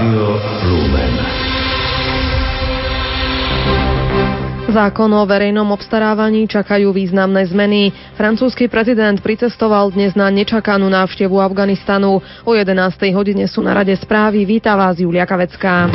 Rádio Lumen. Zákon o verejnom obstarávaní čakajú významné zmeny. Francúzsky prezident pricestoval dnes na nečakanú návštevu Afganistanu. O 11. hodine sú na rade správy. Víta vás Julia Kavecká.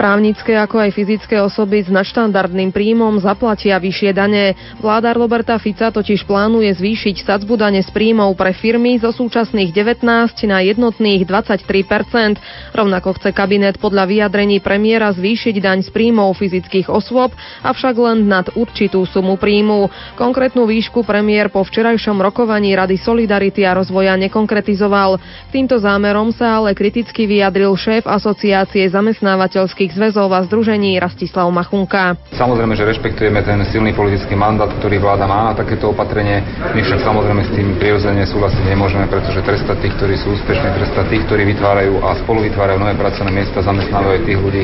Právnické ako aj fyzické osoby s nadštandardným príjmom zaplatia vyššie dane. Vláda Roberta Fica totiž plánuje zvýšiť sadzbu dane z príjmov pre firmy zo súčasných 19 na jednotných 23% Rovnako chce kabinet podľa vyjadrení premiéra zvýšiť daň z príjmov fyzických osôb, avšak len nad určitú sumu príjmu. Konkrétnu výšku premiér po včerajšom rokovaní Rady Solidarity a rozvoja nekonkretizoval. K týmto zámerom sa ale kriticky vyjadril šéf Asociácie zamestnávateľských odborových zväzov a združení Rastislav Machunka. Samozrejme, že rešpektujeme ten silný politický mandát, ktorý vláda má na takéto opatrenie. My však samozrejme s tým prirodzene súhlasiť nemôžeme, pretože trestať tých, ktorí sú úspešní, trestať tých, ktorí vytvárajú a spolu vytvárajú nové pracovné miesta, zamestnávajú tých ľudí,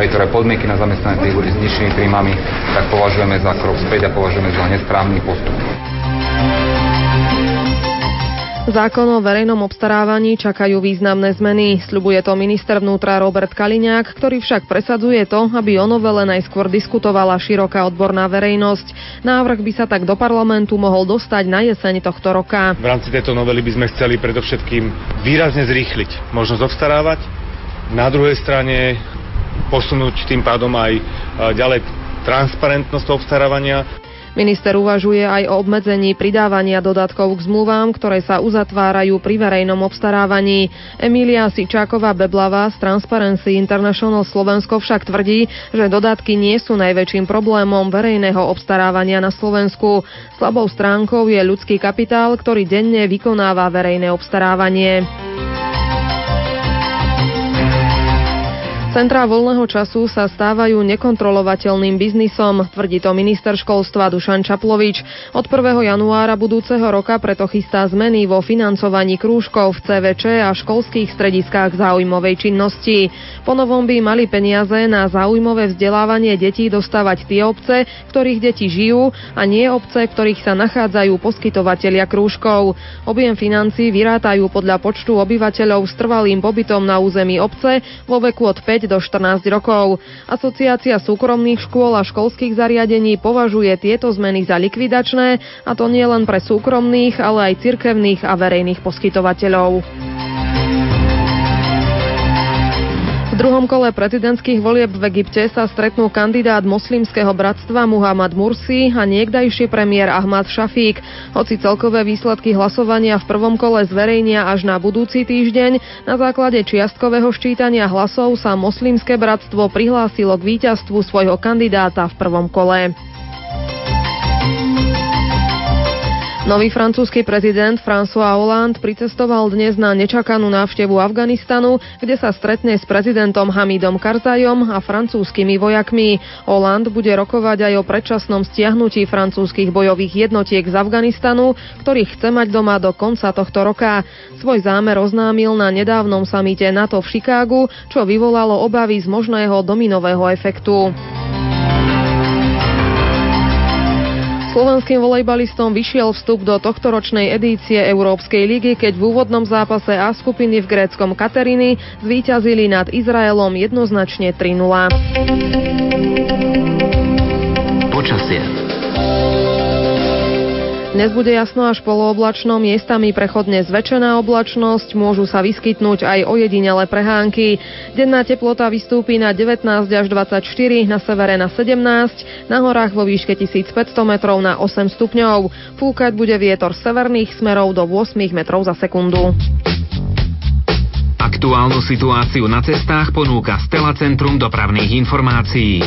aj ktoré podmienky na zamestnanie tých ľudí s nižšími príjmami, tak považujeme za krok späť a považujeme za nesprávny postup. Zákon o verejnom obstarávaní čakajú významné zmeny. Sľubuje to minister vnútra Robert Kaliňák, ktorý však presadzuje to, aby o novele najskôr diskutovala široká odborná verejnosť. Návrh by sa tak do parlamentu mohol dostať na jeseň tohto roka. V rámci tejto novely by sme chceli predovšetkým výrazne zrýchliť možnosť obstarávať. Na druhej strane posunúť tým pádom aj ďalej transparentnosť obstarávania. Minister uvažuje aj o obmedzení pridávania dodatkov k zmluvám, ktoré sa uzatvárajú pri verejnom obstarávaní. Emília Sičáková Beblavá z Transparency International Slovensko však tvrdí, že dodatky nie sú najväčším problémom verejného obstarávania na Slovensku. Slabou stránkou je ľudský kapitál, ktorý denne vykonáva verejné obstarávanie. Centrá voľného času sa stávajú nekontrolovateľným biznisom, tvrdí to minister školstva Dušan Čaplovič. Od 1. januára budúceho roka preto chystá zmeny vo financovaní krúžkov v CVČ a školských strediskách záujmovej činnosti. Ponovom by mali peniaze na záujmové vzdelávanie detí dostávať tie obce, ktorých deti žijú a nie obce, ktorých sa nachádzajú poskytovatelia krúžkov. Objem financí vyrátajú podľa počtu obyvateľov s trvalým pobytom na území obce vo veku od 5 do 14 rokov. Asociácia súkromných škôl a školských zariadení považuje tieto zmeny za likvidačné, a to nie len pre súkromných, ale aj cirkevných a verejných poskytovateľov. V druhom kole prezidentských volieb v Egypte sa stretnú kandidát moslimského bratstva Muhammad Mursi a niekdajší premiér Ahmad Šafík. Hoci celkové výsledky hlasovania v prvom kole zverejnia až na budúci týždeň, na základe čiastkového ščítania hlasov sa moslimské bratstvo prihlásilo k víťazstvu svojho kandidáta v prvom kole. Nový francúzsky prezident François Hollande pricestoval dnes na nečakanú návštevu Afganistanu, kde sa stretne s prezidentom Hamidom Karzajom a francúzskými vojakmi. Hollande bude rokovať aj o predčasnom stiahnutí francúzskych bojových jednotiek z Afganistanu, ktorých chce mať doma do konca tohto roka. Svoj zámer oznámil na nedávnom samite NATO v Chicagu, čo vyvolalo obavy z možného dominového efektu. Slovenským volejbalistom vyšiel vstup do tohtoročnej edície Európskej ligy, keď v úvodnom zápase A skupiny v gréckom Kateriny zvíťazili nad Izraelom jednoznačne 3-0. Dnes bude jasno až polooblačno, miestami prechodne zväčšená oblačnosť, môžu sa vyskytnúť aj ojedinele prehánky. Denná teplota vystúpi na 19 až 24, na severe na 17, na horách vo výške 1500 metrov na 8 stupňov. Fúkať bude vietor severných smerov do 8 metrov za sekundu. Aktuálnu situáciu na cestách ponúka Stela Centrum dopravných informácií.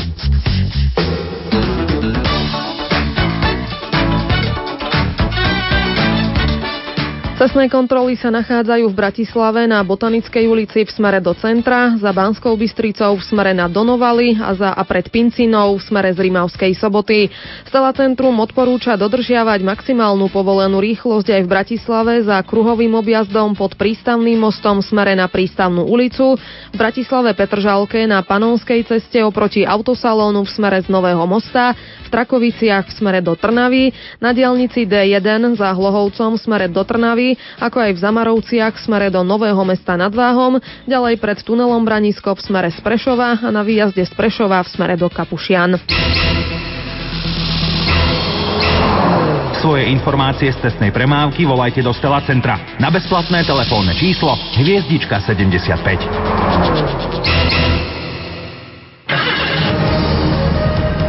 Cestné kontroly sa nachádzajú v Bratislave na Botanickej ulici v smere do centra, za Banskou Bystricou v smere na Donovali a za a pred Pincinou v smere z Rimavskej soboty. Stela centrum odporúča dodržiavať maximálnu povolenú rýchlosť aj v Bratislave za kruhovým objazdom pod prístavným mostom v smere na prístavnú ulicu, v Bratislave Petržalke na Panonskej ceste oproti autosalónu v smere z Nového mosta, v Trakoviciach v smere do Trnavy, na dielnici D1 za Hlohovcom v smere do Trnavy ako aj v Zamarovciach v smere do Nového mesta nad Váhom, ďalej pred tunelom Branisko v smere z Prešova a na výjazde z Prešova v smere do Kapušian. Svoje informácie z cestnej premávky volajte do Stela Centra na bezplatné telefónne číslo Hviezdička 75.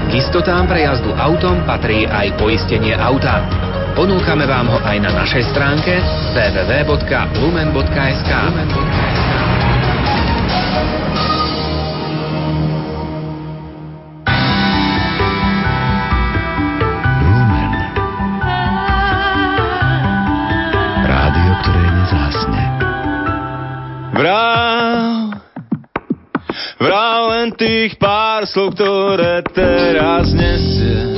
K istotám prejazdu autom patrí aj poistenie auta. Ponúkame vám ho aj na našej stránke www.lumen.sk. Lumen. Rádio, ktoré nezásne. Vrav, vrav len tých pár slov, ktoré teraz nesie.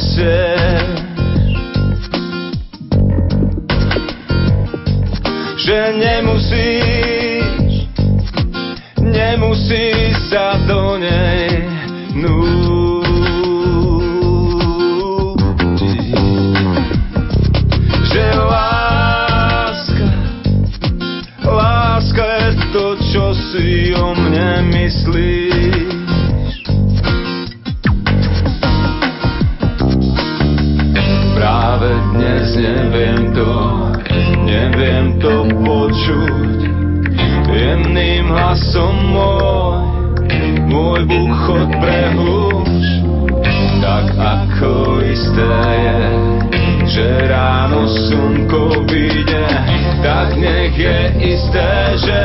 Nesie. Že nemusíš, nemusíš sa do nej Jemným hlasom môj, môj buchot prehluš. Tak ako isté je, že ráno slnko vyjde, tak nech je isté, že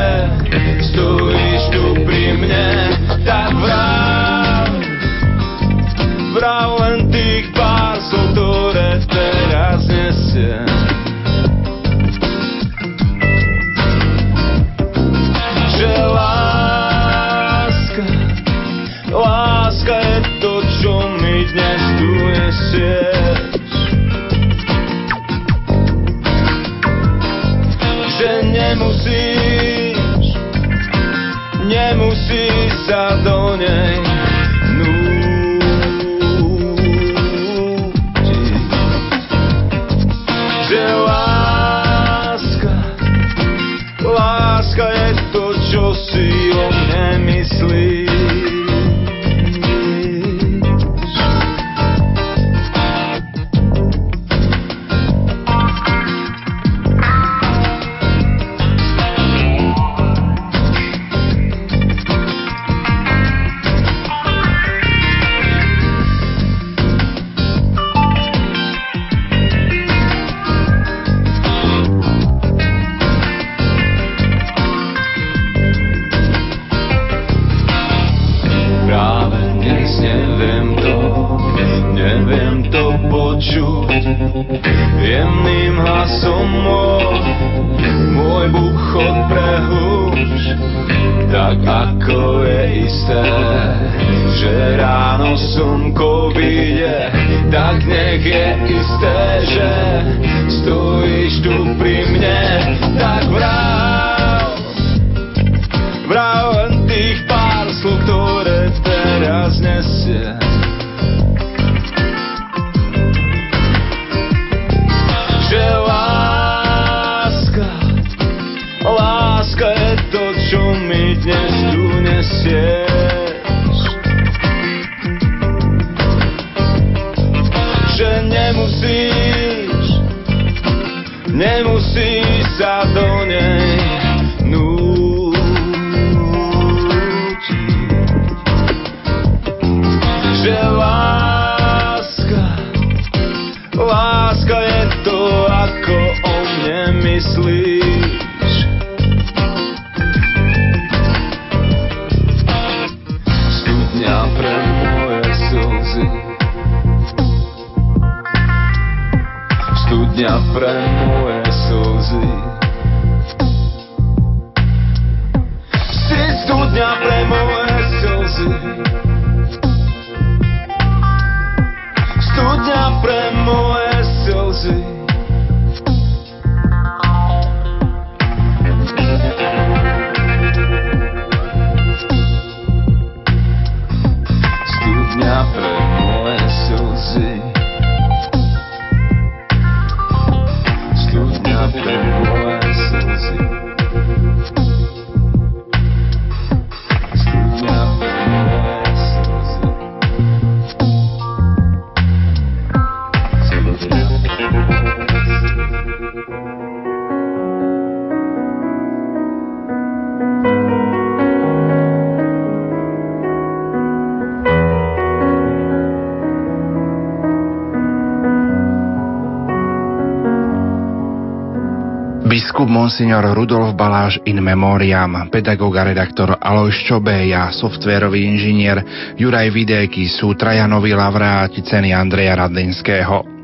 Monsignor Rudolf Baláš in memoriam, pedagóg a redaktor Alojš Čobeja, softvérový inžinier Juraj Vidéky sú traja noví laureáti ceny Andreja Radlinského.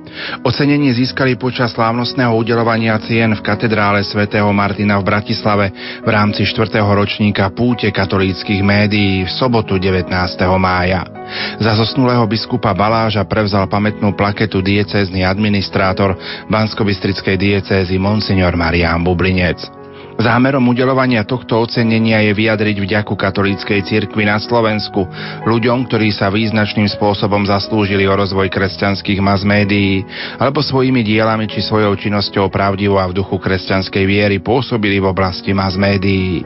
Ocenenie získali počas slávnostného udelovania cien v katedrále svätého Martina v Bratislave v rámci 4. ročníka púte katolíckých médií v sobotu 19. mája. Za zosnulého biskupa Baláža prevzal pamätnú plaketu diecézny administrátor Banskobystrickej diecézy Monsignor Marián Bublinec. Zámerom udelovania tohto ocenenia je vyjadriť vďaku katolíckej cirkvi na Slovensku, ľuďom, ktorí sa význačným spôsobom zaslúžili o rozvoj kresťanských mass médií, alebo svojimi dielami či svojou činnosťou pravdivo a v duchu kresťanskej viery pôsobili v oblasti mass médií.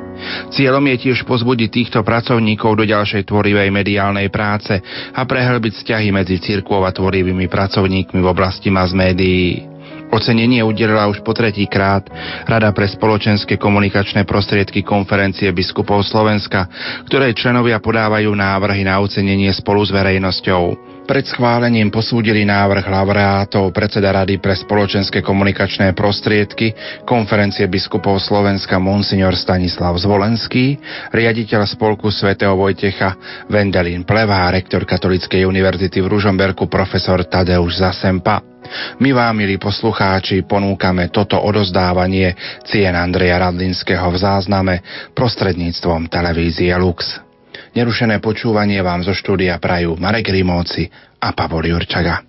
Cieľom je tiež pozbudiť týchto pracovníkov do ďalšej tvorivej mediálnej práce a prehlbiť vzťahy medzi cirkvou a tvorivými pracovníkmi v oblasti mass médií. Ocenenie udelila už po tretí krát Rada pre spoločenské komunikačné prostriedky konferencie biskupov Slovenska, ktorej členovia podávajú návrhy na ocenenie spolu s verejnosťou. Pred schválením posúdili návrh laureátov predseda Rady pre spoločenské komunikačné prostriedky konferencie biskupov Slovenska Monsignor Stanislav Zvolenský, riaditeľ spolku svätého Vojtecha Vendelín Plevá, rektor Katolíckej univerzity v Ružomberku profesor Tadeusz Zasempa. My vám, milí poslucháči, ponúkame toto odozdávanie cien Andreja Radlinského v zázname prostredníctvom televízie Lux. Nerušené počúvanie vám zo štúdia prajú Marek Rimóci a Pavol Jurčaga.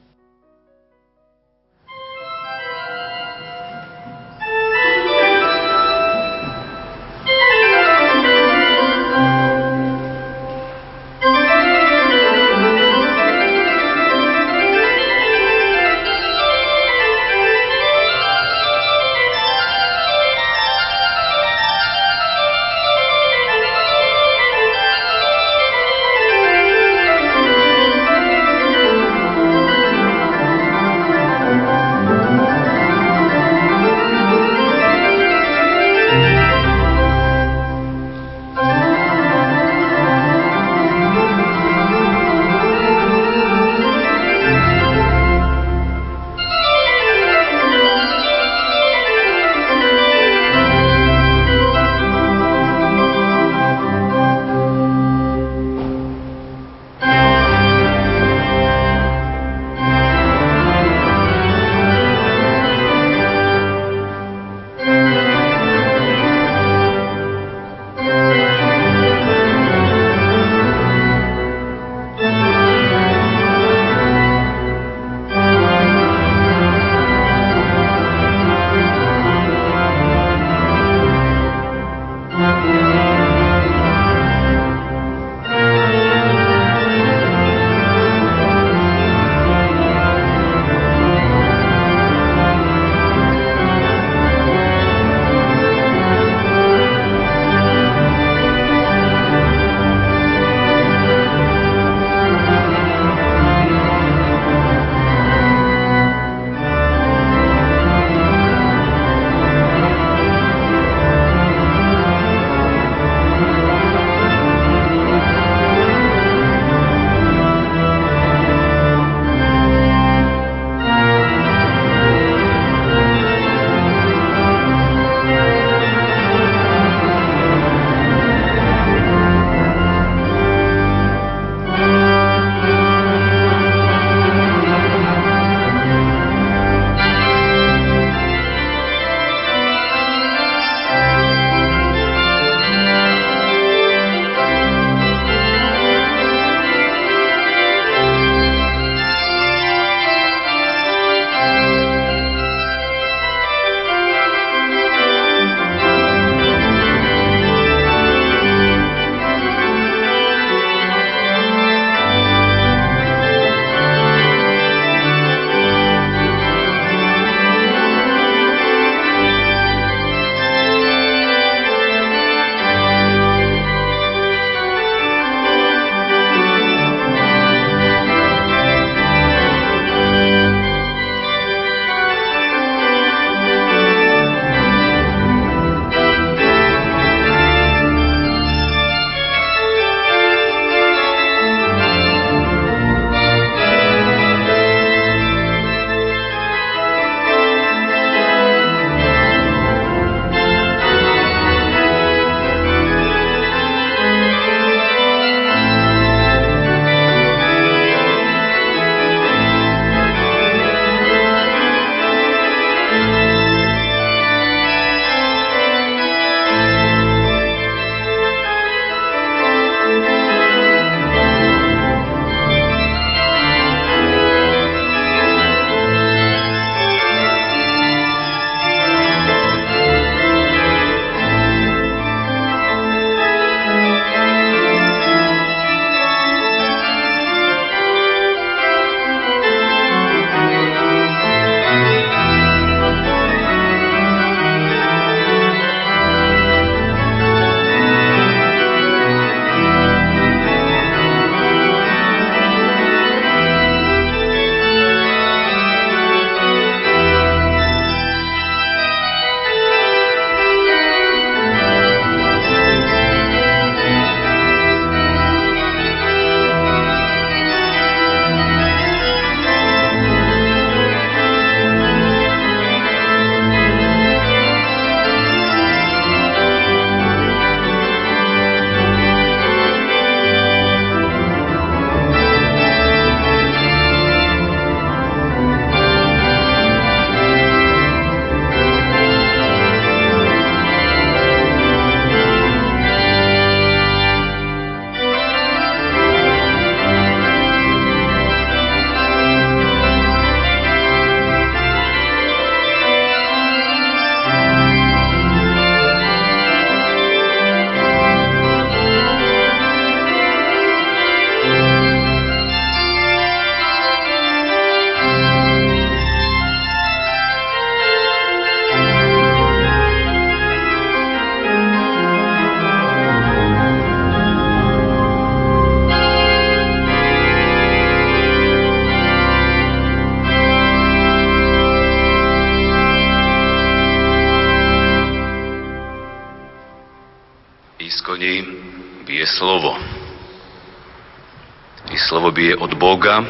Boga,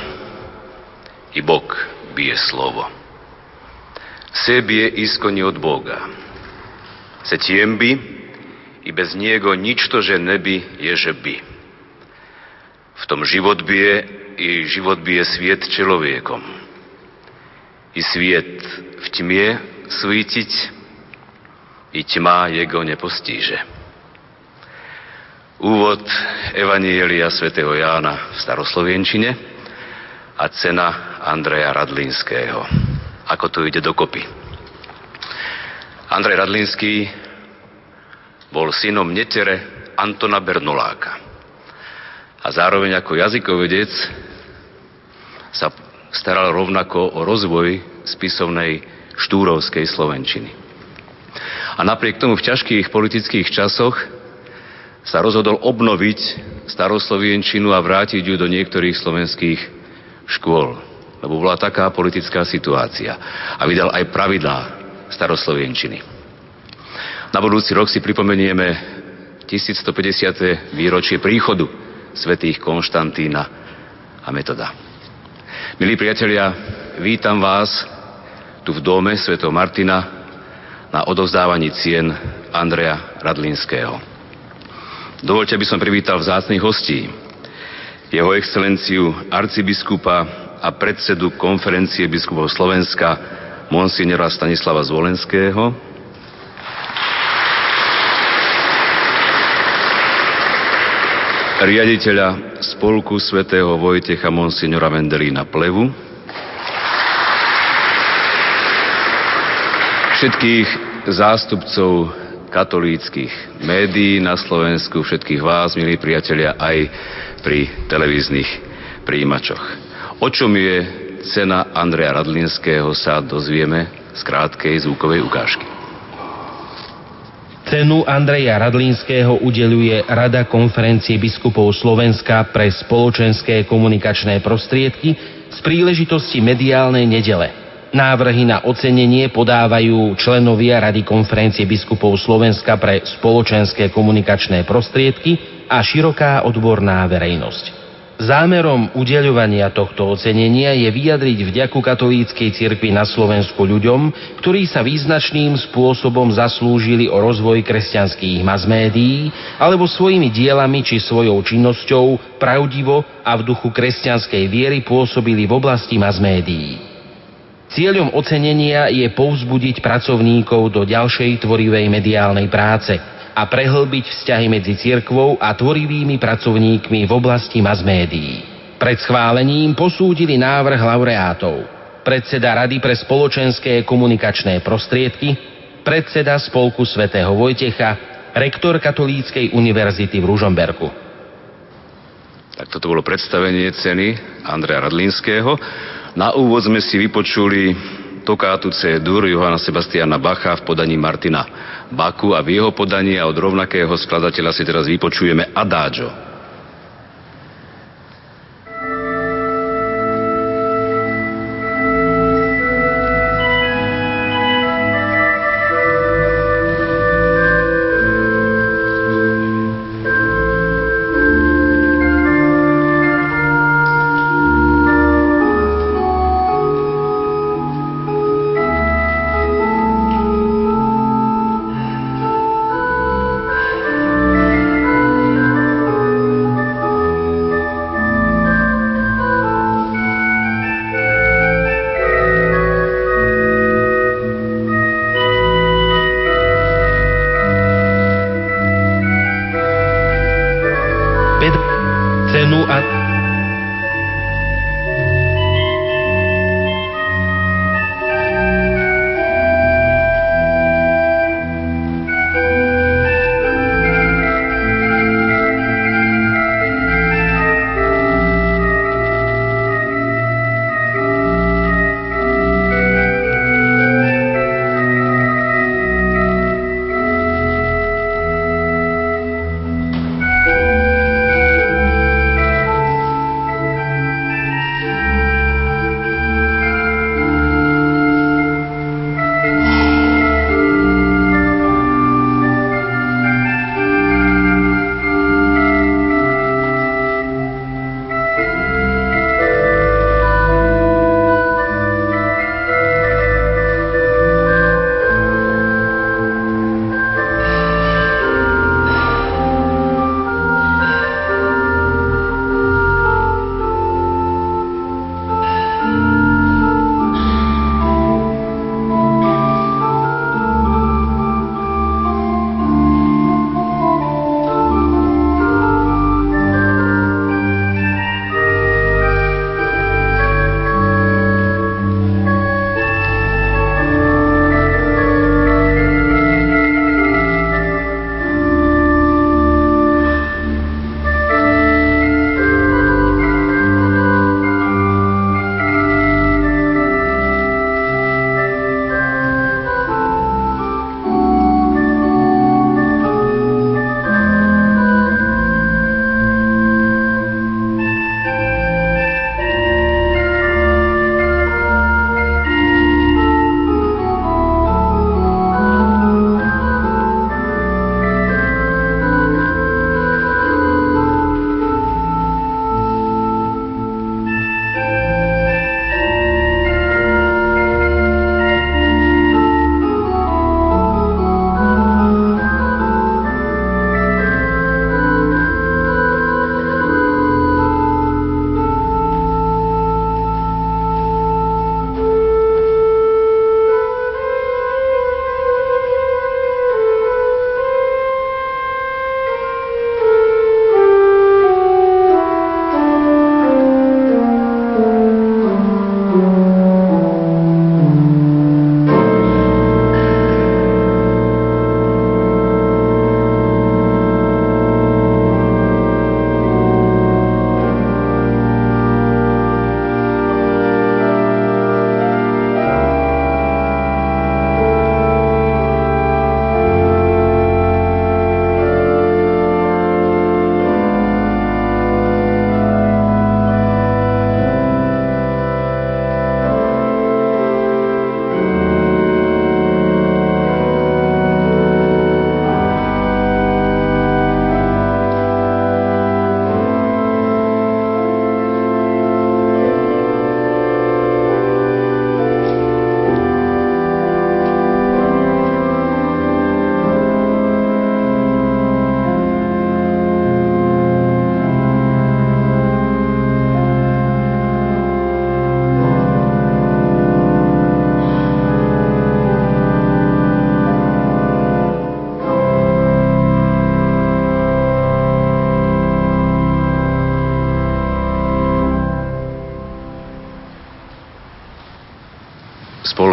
i Bog bije slovo. Sve bije iskoni od Boga. Se tiembi i bez njego ničto že ne bi ježe bi. V tom život bije i život bije svijet čeloviekom. I svijet v tmie svítiť i tma jego nepostíže. Úvod Evanielia svätého Jána v staroslovenčine a cena Andreja Radlinského. Ako to ide dokopy. Andrej Radlinský bol synom netere Antona Bernoláka. A zároveň ako jazykovedec sa staral rovnako o rozvoj spisovnej štúrovskej slovenčiny. A napriek tomu v ťažkých politických časoch sa rozhodol obnoviť staroslovienčinu a vrátiť ju do niektorých slovenských škôl, lebo bola taká politická situácia. A vydal aj pravidlá staroslovienčiny. Na budúci rok si pripomenieme 1150. výročie príchodu svätých Konštantína a Metoda. Milí priatelia, vítam vás tu v dome svätého Martina na odovzdávaní cien Andreja Radlinského. Dovolte, aby som privítal vzácných hostí. Jeho excelenciu arcibiskupa a predsedu konferencie biskupov Slovenska monsignora Stanislava Zvolenského, riaditeľa spolku svätého Vojtecha Monsignora Mendelína Plevu, všetkých zástupcov katolíckých médií na Slovensku, všetkých vás, milí priatelia, aj pri televíznych príjimačoch. O čom je cena Andreja Radlinského sa dozvieme z krátkej zvukovej ukážky. Cenu Andreja Radlínskeho udeluje Rada konferencie biskupov Slovenska pre spoločenské komunikačné prostriedky z príležitosti mediálnej nedele. Návrhy na ocenenie podávajú členovia Rady konferencie biskupov Slovenska pre spoločenské komunikačné prostriedky a široká odborná verejnosť. Zámerom udeľovania tohto ocenenia je vyjadriť vďaku katolíckej cirkvi na Slovensku ľuďom, ktorí sa význačným spôsobom zaslúžili o rozvoj kresťanských masmédií alebo svojimi dielami či svojou činnosťou pravdivo a v duchu kresťanskej viery pôsobili v oblasti masmédií. Cieľom ocenenia je povzbudiť pracovníkov do ďalšej tvorivej mediálnej práce – a prehlbiť vzťahy medzi cirkvou a tvorivými pracovníkmi v oblasti masmédií. Pred schválením posúdili návrh laureátov. Predseda Rady pre spoločenské komunikačné prostriedky, predseda Spolku svätého Vojtecha, rektor Katolíckej univerzity v Ružomberku. Tak toto bolo predstavenie ceny Andreja Radlinského. Na úvod sme si vypočuli tokátu C dur Johana Sebastiana Bacha v podaní Martina Baku a v jeho podaní a od rovnakého skladateľa si teraz vypočujeme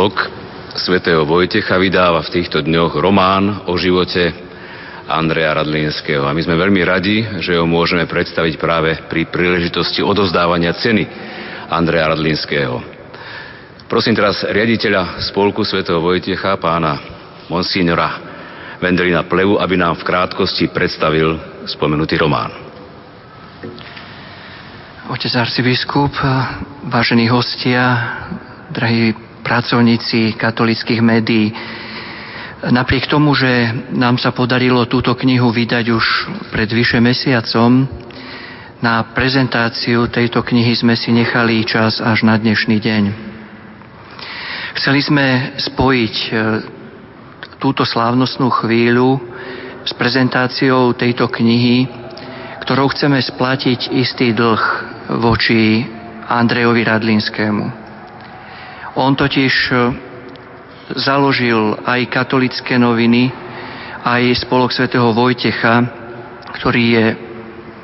Adagio. svätého Vojtecha vydáva v týchto dňoch román o živote Andreja Radlínskeho. A my sme veľmi radi, že ho môžeme predstaviť práve pri príležitosti odozdávania ceny Andreja Radlínskeho. Prosím teraz riaditeľa spolku svätého Vojtecha, pána monsignora Vendelina Plevu, aby nám v krátkosti predstavil spomenutý román. Otec arcibiskup, vážení hostia, drahí pracovníci katolických médií, napriek tomu, že nám sa podarilo túto knihu vydať už pred vyše mesiacom, na prezentáciu tejto knihy sme si nechali čas až na dnešný deň. Chceli sme spojiť e, túto slávnostnú chvíľu s prezentáciou tejto knihy, ktorou chceme splatiť istý dlh voči Andrejovi Radlinskému. On totiž e, založil aj katolické noviny, aj spolok svätého Vojtecha, ktorý je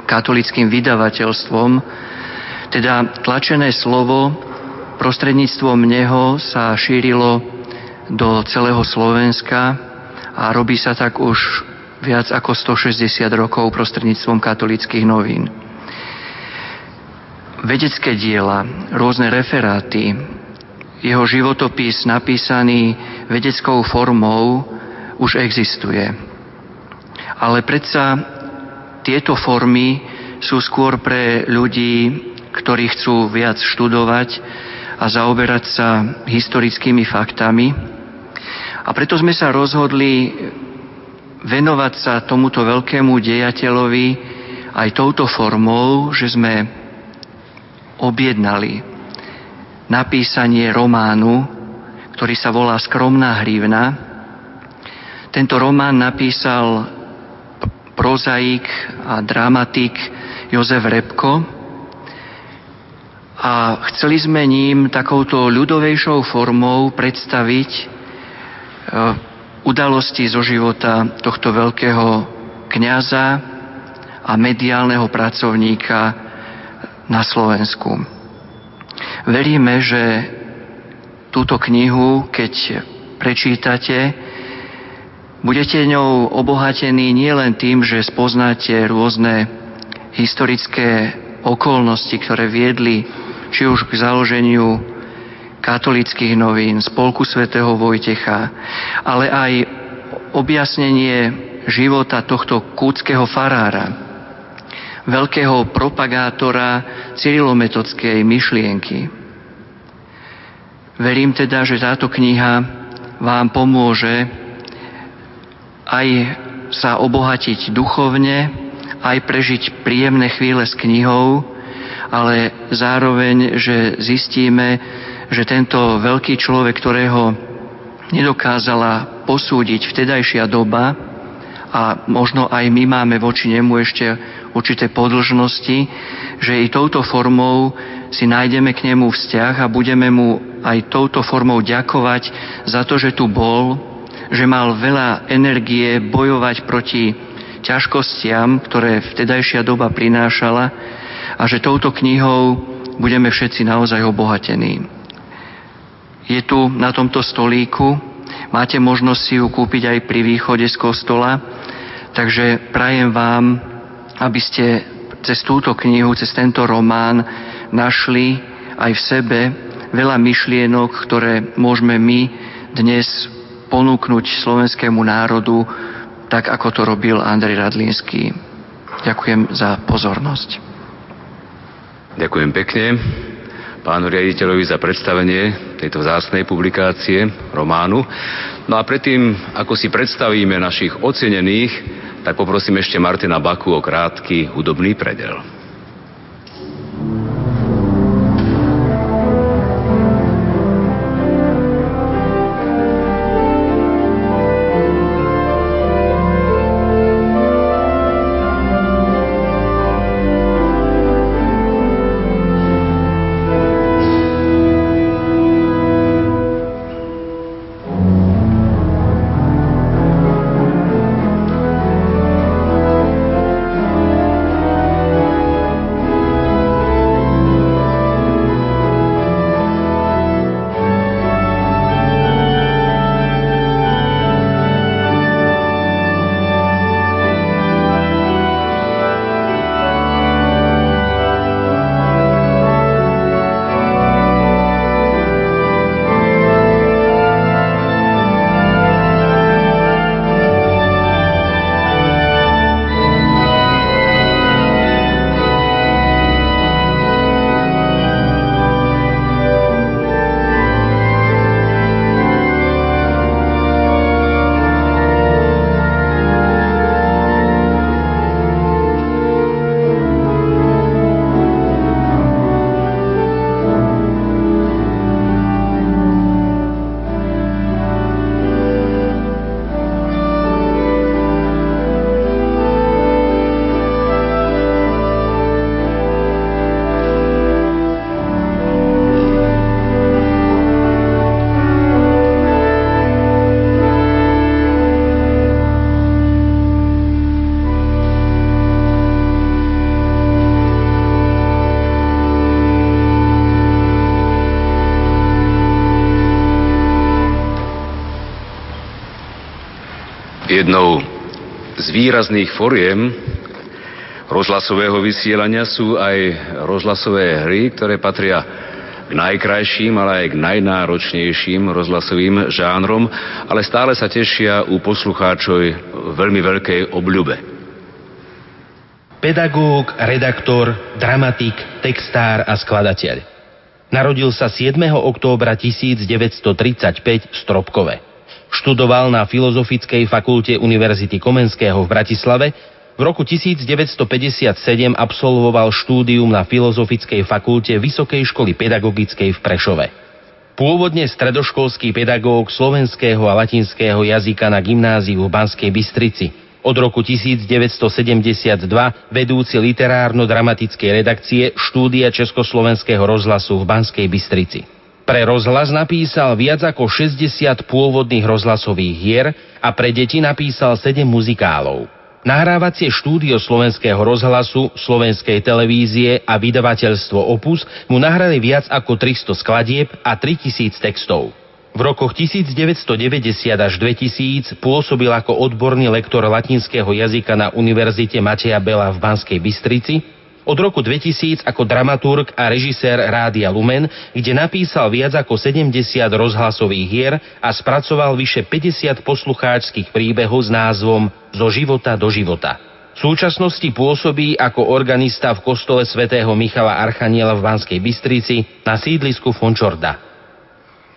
katolickým vydavateľstvom. Teda tlačené slovo prostredníctvom neho sa šírilo do celého Slovenska a robí sa tak už viac ako 160 rokov prostredníctvom katolických novín vedecké diela, rôzne referáty, jeho životopis napísaný vedeckou formou už existuje. Ale predsa tieto formy sú skôr pre ľudí, ktorí chcú viac študovať a zaoberať sa historickými faktami. A preto sme sa rozhodli venovať sa tomuto veľkému dejateľovi aj touto formou, že sme objednali napísanie románu, ktorý sa volá Skromná hrivna. Tento román napísal prozaik a dramatik Jozef Repko a chceli sme ním takouto ľudovejšou formou predstaviť e, udalosti zo života tohto veľkého kňaza a mediálneho pracovníka na Slovensku. Veríme, že túto knihu, keď prečítate, budete ňou obohatení nielen tým, že spoznáte rôzne historické okolnosti, ktoré viedli či už k založeniu katolických novín, spolku svätého Vojtecha, ale aj objasnenie života tohto kúckého farára, veľkého propagátora cyrilometodskej myšlienky. Verím teda, že táto kniha vám pomôže aj sa obohatiť duchovne, aj prežiť príjemné chvíle s knihou, ale zároveň, že zistíme, že tento veľký človek, ktorého nedokázala posúdiť vtedajšia doba a možno aj my máme voči nemu ešte určité podlžnosti, že i touto formou si nájdeme k nemu vzťah a budeme mu aj touto formou ďakovať za to, že tu bol, že mal veľa energie bojovať proti ťažkostiam, ktoré vtedajšia doba prinášala a že touto knihou budeme všetci naozaj obohatení. Je tu na tomto stolíku, máte možnosť si ju kúpiť aj pri východe z kostola, takže prajem vám aby ste cez túto knihu, cez tento román našli aj v sebe veľa myšlienok, ktoré môžeme my dnes ponúknuť slovenskému národu, tak ako to robil Andrej Radlínsky. Ďakujem za pozornosť. Ďakujem pekne pánu riaditeľovi za predstavenie tejto vzácnej publikácie, románu. No a predtým, ako si predstavíme našich ocenených, tak poprosím ešte Martina Baku o krátky hudobný predel. Jednou z výrazných foriem rozhlasového vysielania sú aj rozhlasové hry, ktoré patria k najkrajším, ale aj k najnáročnejším rozhlasovým žánrom, ale stále sa tešia u poslucháčov veľmi veľkej obľube. Pedagóg, redaktor, dramatik, textár a skladateľ. Narodil sa 7. októbra 1935 v Stropkove. Študoval na Filozofickej fakulte Univerzity Komenského v Bratislave v roku 1957 absolvoval štúdium na Filozofickej fakulte Vysokej školy pedagogickej v Prešove. Pôvodne stredoškolský pedagóg slovenského a latinského jazyka na gymnáziu v Banskej Bystrici. Od roku 1972 vedúci literárno-dramatickej redakcie štúdia Československého rozhlasu v Banskej Bystrici. Pre rozhlas napísal viac ako 60 pôvodných rozhlasových hier a pre deti napísal 7 muzikálov. Nahrávacie štúdio slovenského rozhlasu, slovenskej televízie a vydavateľstvo Opus mu nahrali viac ako 300 skladieb a 3000 textov. V rokoch 1990 až 2000 pôsobil ako odborný lektor latinského jazyka na Univerzite Mateja Bela v Banskej Bystrici od roku 2000 ako dramaturg a režisér Rádia Lumen, kde napísal viac ako 70 rozhlasových hier a spracoval vyše 50 poslucháčských príbehov s názvom Zo života do života. V súčasnosti pôsobí ako organista v kostole svätého Michala Archaniela v Banskej Bystrici na sídlisku Fončorda.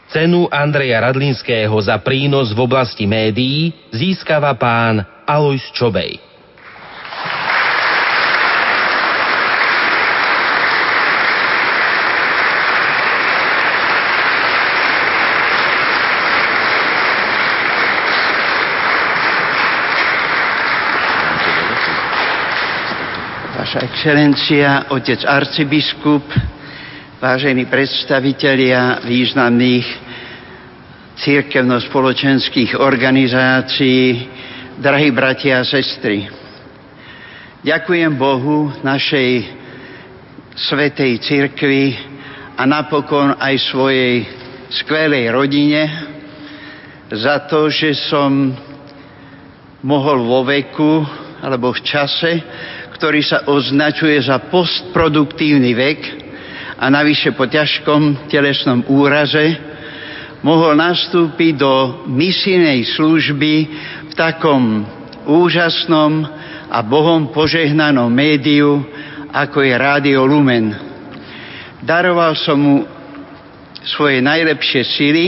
Cenu Andreja Radlinského za prínos v oblasti médií získava pán Alois Čobej. Vaša excelencia, otec arcibiskup, vážení predstavitelia významných církevno-spoločenských organizácií, drahí bratia a sestry. Ďakujem Bohu, našej svetej církvi a napokon aj svojej skvelej rodine za to, že som mohol vo veku alebo v čase, ktorý sa označuje za postproduktívny vek a navyše po ťažkom telesnom úraze, mohol nastúpiť do misijnej služby v takom úžasnom a Bohom požehnanom médiu, ako je Rádio Lumen. Daroval som mu svoje najlepšie sily,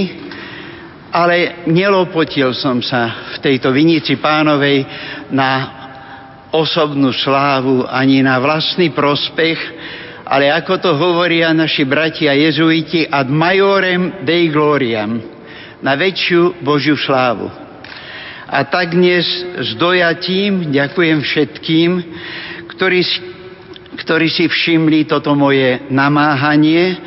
ale nelopotil som sa v tejto vinici pánovej na osobnú slávu ani na vlastný prospech, ale ako to hovoria naši bratia jezuiti, ad majorem dei gloriam, na väčšiu Božiu slávu. A tak dnes s dojatím ďakujem všetkým, ktorí, ktorí si všimli toto moje namáhanie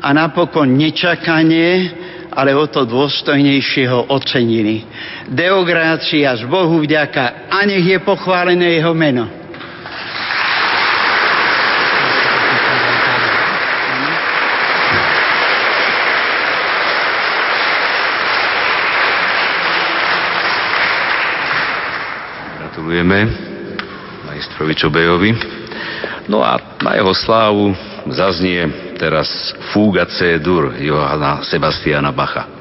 a napokon nečakanie, ale o to dôstojnejšie ho ocenili. Deográcia z Bohu vďaka a nech je pochválené jeho meno. Gratulujeme majstrovi Čobejovi. No a na jeho slávu zaznie teraz Fúga C-dur Johana Sebastiana Bacha.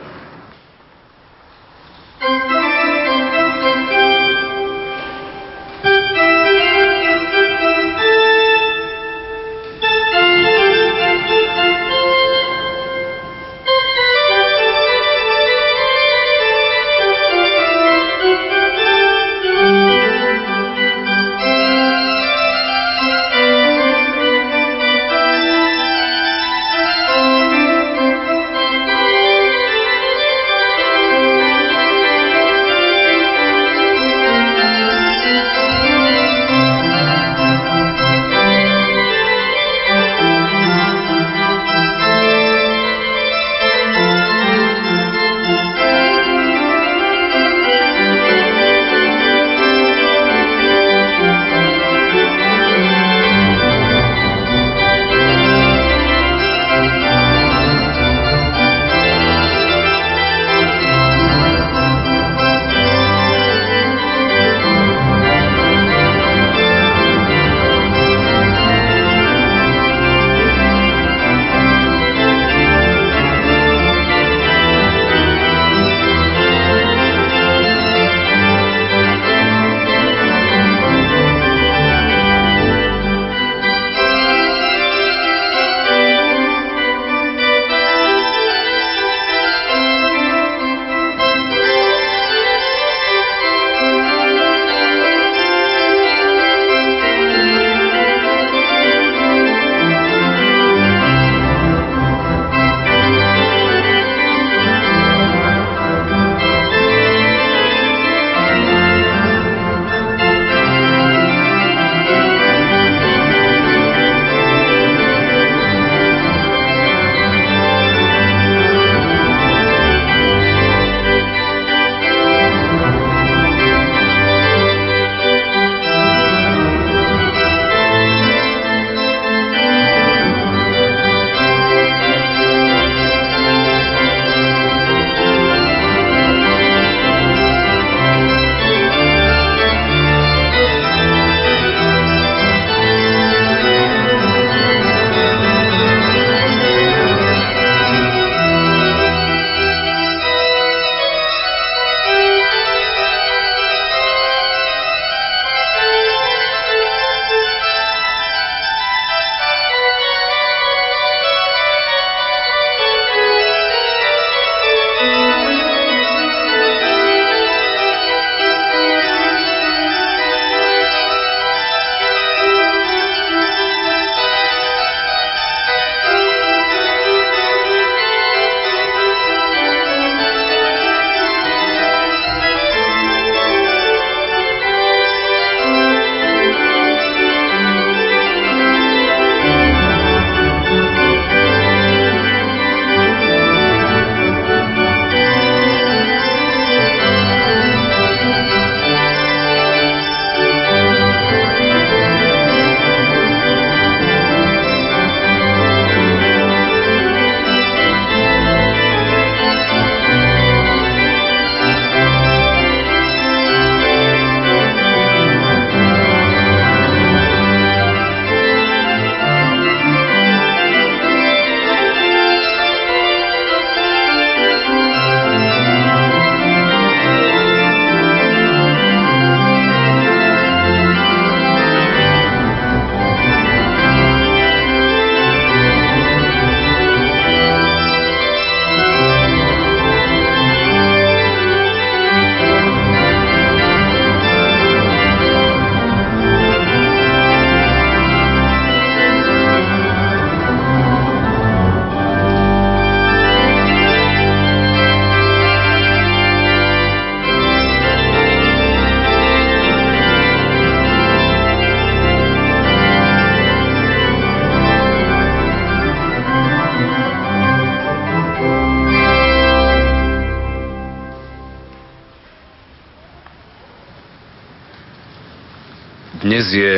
Dnes je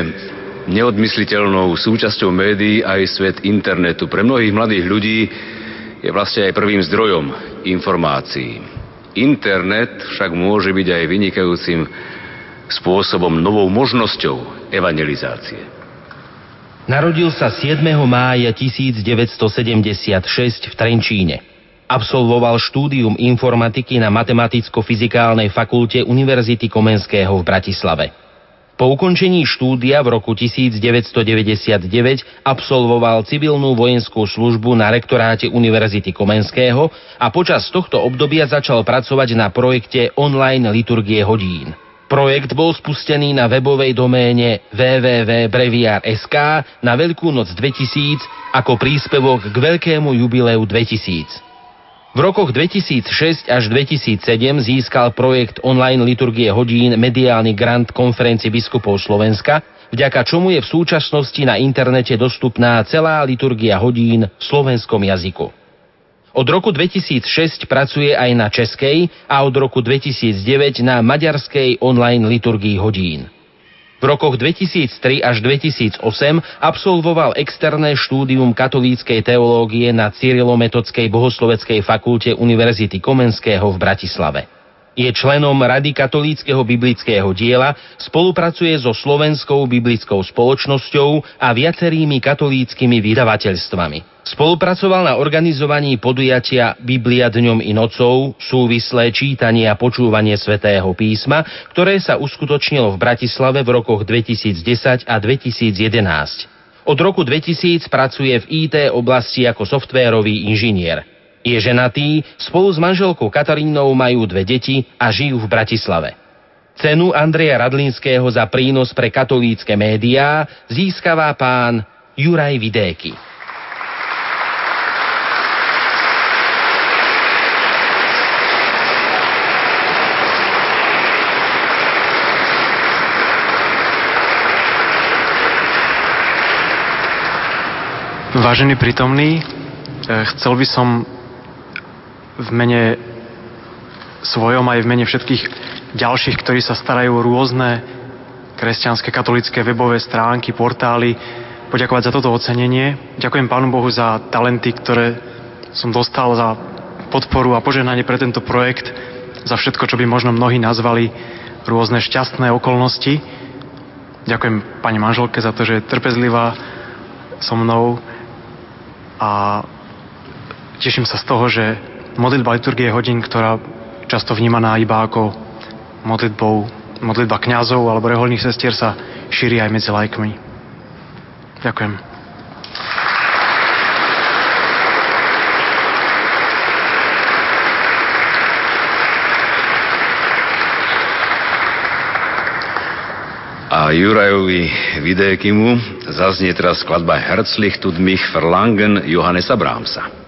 neodmysliteľnou súčasťou médií aj svet internetu. Pre mnohých mladých ľudí je vlastne aj prvým zdrojom informácií. Internet však môže byť aj vynikajúcim spôsobom, novou možnosťou evangelizácie. Narodil sa 7. mája 1976 v Trenčíne. Absolvoval štúdium informatiky na Matematicko-fyzikálnej fakulte Univerzity Komenského v Bratislave. Po ukončení štúdia v roku 1999 absolvoval civilnú vojenskú službu na rektoráte Univerzity Komenského a počas tohto obdobia začal pracovať na projekte online liturgie hodín. Projekt bol spustený na webovej doméne www.breviar.sk na Veľkú noc 2000 ako príspevok k Veľkému jubileu 2000. V rokoch 2006 až 2007 získal projekt online liturgie hodín mediálny grant konferencie biskupov Slovenska, vďaka čomu je v súčasnosti na internete dostupná celá liturgia hodín v slovenskom jazyku. Od roku 2006 pracuje aj na českej a od roku 2009 na maďarskej online liturgii hodín. V rokoch 2003 až 2008 absolvoval externé štúdium katolíckej teológie na Cyrilometodskej bohosloveckej fakulte Univerzity Komenského v Bratislave. Je členom Rady katolíckého biblického diela, spolupracuje so Slovenskou biblickou spoločnosťou a viacerými katolíckými vydavateľstvami. Spolupracoval na organizovaní podujatia Biblia dňom i nocou, súvislé čítanie a počúvanie svätého písma, ktoré sa uskutočnilo v Bratislave v rokoch 2010 a 2011. Od roku 2000 pracuje v IT oblasti ako softvérový inžinier. Je ženatý, spolu s manželkou Katarínou majú dve deti a žijú v Bratislave. Cenu Andreja Radlinského za prínos pre katolícke médiá získava pán Juraj Vidéky. Vážený prítomný, chcel by som v mene svojom aj v mene všetkých ďalších, ktorí sa starajú o rôzne kresťanské, katolické webové stránky, portály, poďakovať za toto ocenenie. Ďakujem Pánu Bohu za talenty, ktoré som dostal, za podporu a požehnanie pre tento projekt, za všetko, čo by možno mnohí nazvali rôzne šťastné okolnosti. Ďakujem pani manželke za to, že je trpezlivá so mnou a teším sa z toho, že modlitba liturgie hodín, ktorá často vnímaná iba ako modlitbou, modlitba kňazov alebo reholných sestier sa šíri aj medzi lajkmi. Ďakujem. A Jurajovi Videkimu zaznie teraz skladba Herzlich tut mich verlangen Johannesa Brahmsa.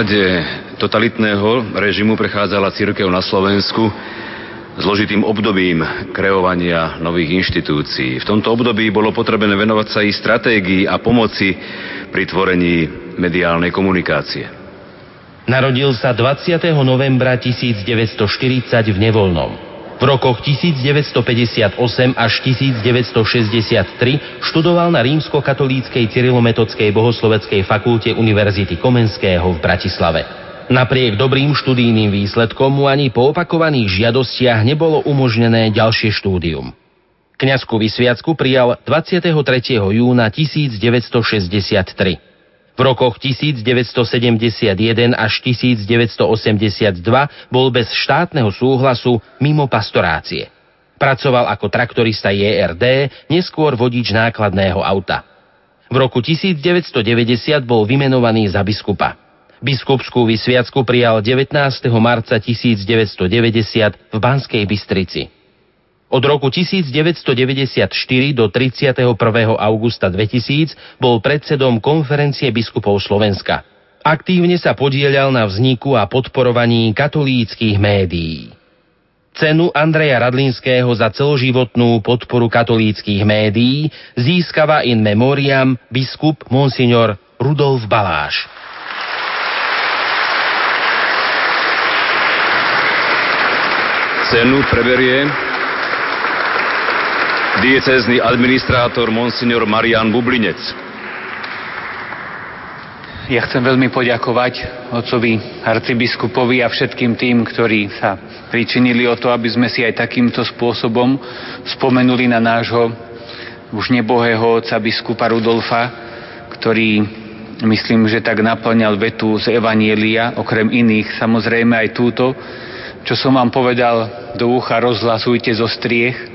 Páde totalitného režimu prechádzala církev na Slovensku zložitým obdobím kreovania nových inštitúcií. V tomto období bolo potrebné venovať sa i stratégii a pomoci pri tvorení mediálnej komunikácie. Narodil sa 20. novembra 1940 v Nevolnom. V rokoch 1958 až 1963 študoval na rímsko-katolíckej cyrilometodskej bohosloveckej fakulte Univerzity Komenského v Bratislave. Napriek dobrým študijným výsledkom mu ani po opakovaných žiadostiach nebolo umožnené ďalšie štúdium. Kňazku vysviacku prijal 23. júna 1963. V rokoch 1971 až 1982 bol bez štátneho súhlasu mimo pastorácie. Pracoval ako traktorista JRD, neskôr vodič nákladného auta. V roku 1990 bol vymenovaný za biskupa. Biskupskú vysviacku prijal 19. marca 1990 v Banskej Bystrici. Od roku 1994 do 31. augusta 2000 bol predsedom konferencie biskupov Slovenska. Aktívne sa podielal na vzniku a podporovaní katolíckých médií. Cenu Andreja Radlinského za celoživotnú podporu katolíckých médií získava in memoriam biskup Monsignor Rudolf Baláš. Cenu preberie diecézny administrátor Monsignor Marian Bublinec. Ja chcem veľmi poďakovať otcovi arcibiskupovi a všetkým tým, ktorí sa pričinili o to, aby sme si aj takýmto spôsobom spomenuli na nášho už nebohého otca biskupa Rudolfa, ktorý myslím, že tak naplňal vetu z Evanielia, okrem iných, samozrejme aj túto, čo som vám povedal do ucha, rozhlasujte zo striech,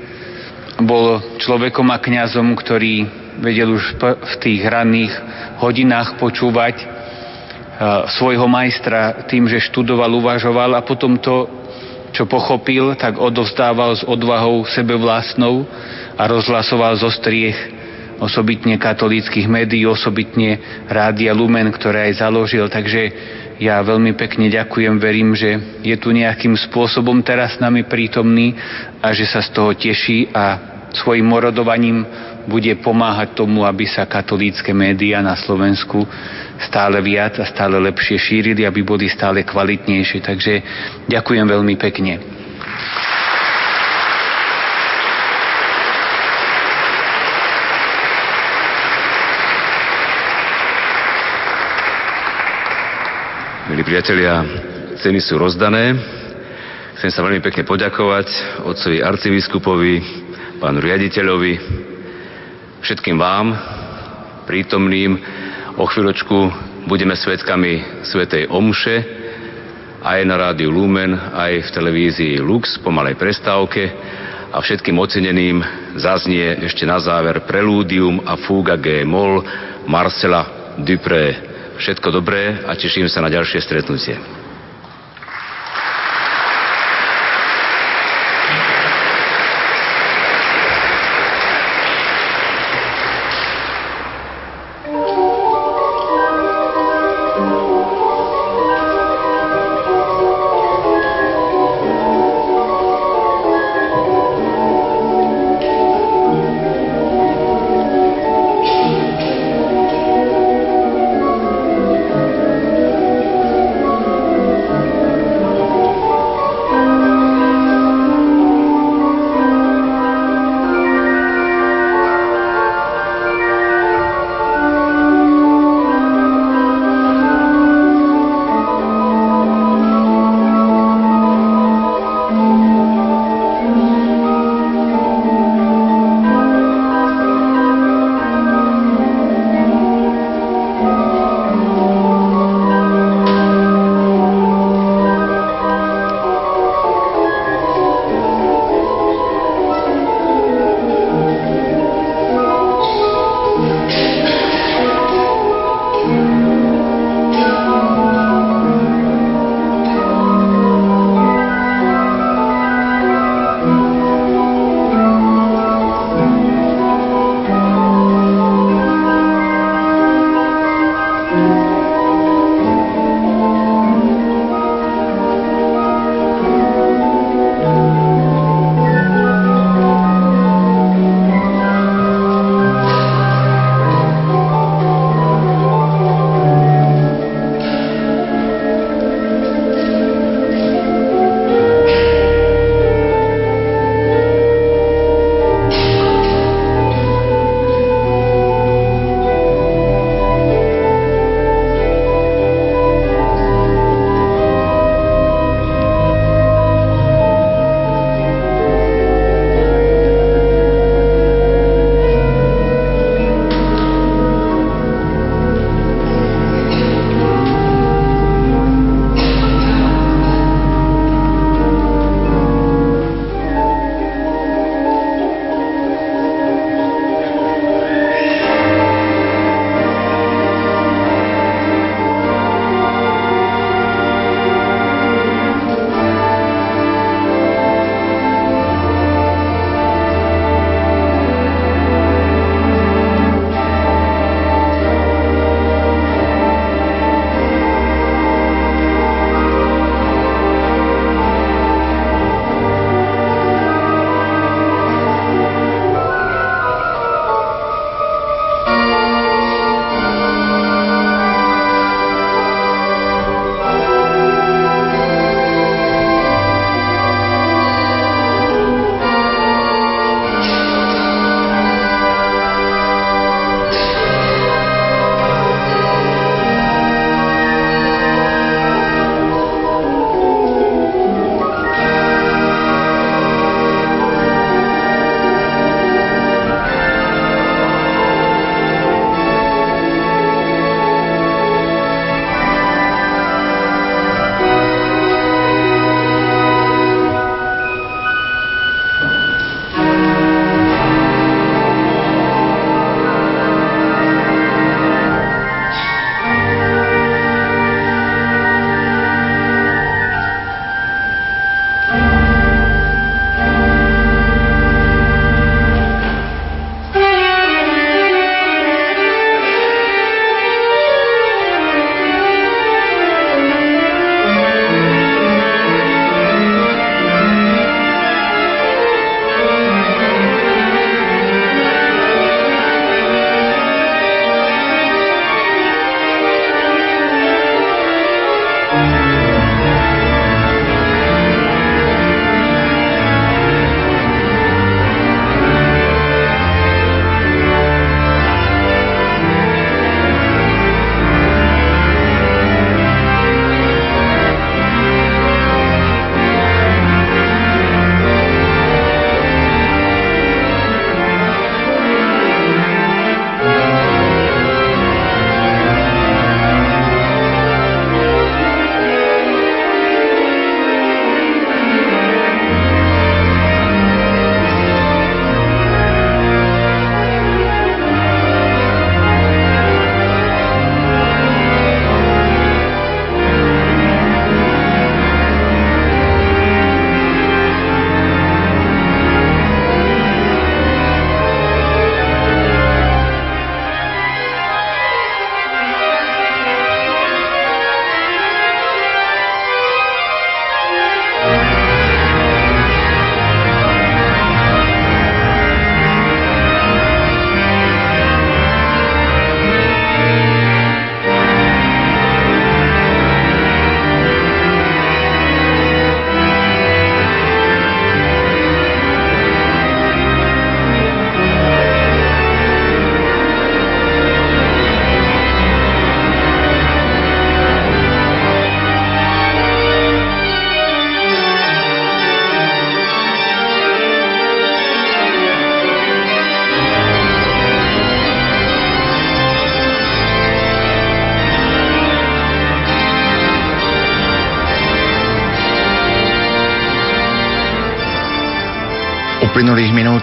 bol človekom a kňazom, ktorý vedel už v tých ranných hodinách počúvať svojho majstra tým, že študoval, uvažoval a potom to, čo pochopil, tak odovzdával s odvahou sebe vlastnou a rozhlasoval zo striech osobitne katolíckých médií, osobitne Rádia Lumen, ktoré aj založil. Takže ja veľmi pekne ďakujem, verím, že je tu nejakým spôsobom teraz s nami prítomný a že sa z toho teší a svojim morodovaním bude pomáhať tomu, aby sa katolícke médiá na Slovensku stále viac a stále lepšie šírili, aby boli stále kvalitnejšie. Takže ďakujem veľmi pekne. Milí priatelia, ceny sú rozdané. Chcem sa veľmi pekne poďakovať otcovi arcibiskupovi, pánu riaditeľovi, všetkým vám, prítomným. O chvíľočku budeme svetkami Svetej Omše, aj na rádiu Lumen, aj v televízii Lux po malej prestávke a všetkým oceneným zaznie ešte na záver prelúdium a fúga G moll Marcela Dupré. Všetko dobré a teším sa na ďalšie stretnutie.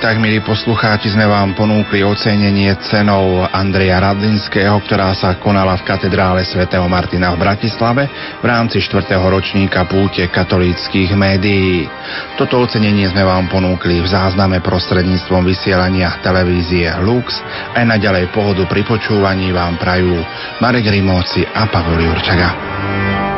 Tak, milí poslucháči, sme vám ponúkli ocenenie cenou Andreja Radlinského, ktorá sa konala v katedrále svätého Martina v Bratislave v rámci 4. ročníka púte katolíckých médií. Toto ocenenie sme vám ponúkli v zázname prostredníctvom vysielania televízie Lux. Aj naďalej pohodu pri počúvaní vám prajú Marek Rimóci a Pavol Jurčaga.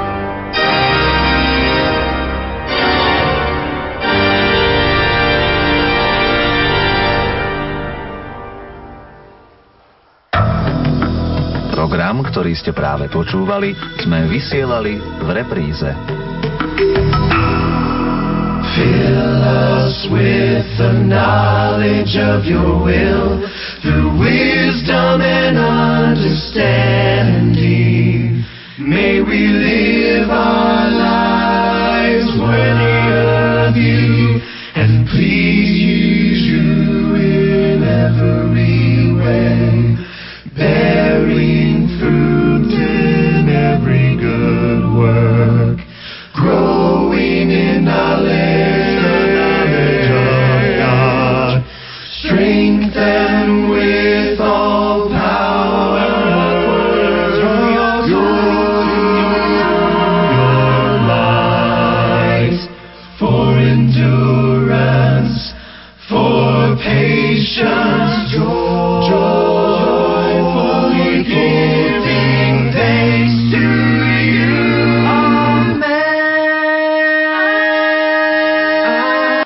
Program, ktorý ste práve počúvali, sme vysielali v repríze. Fill us with the knowledge of your will through wisdom and understanding. May we live our lives worthy of you and please you in every way. bearing fruit in every good work, growing in knowledge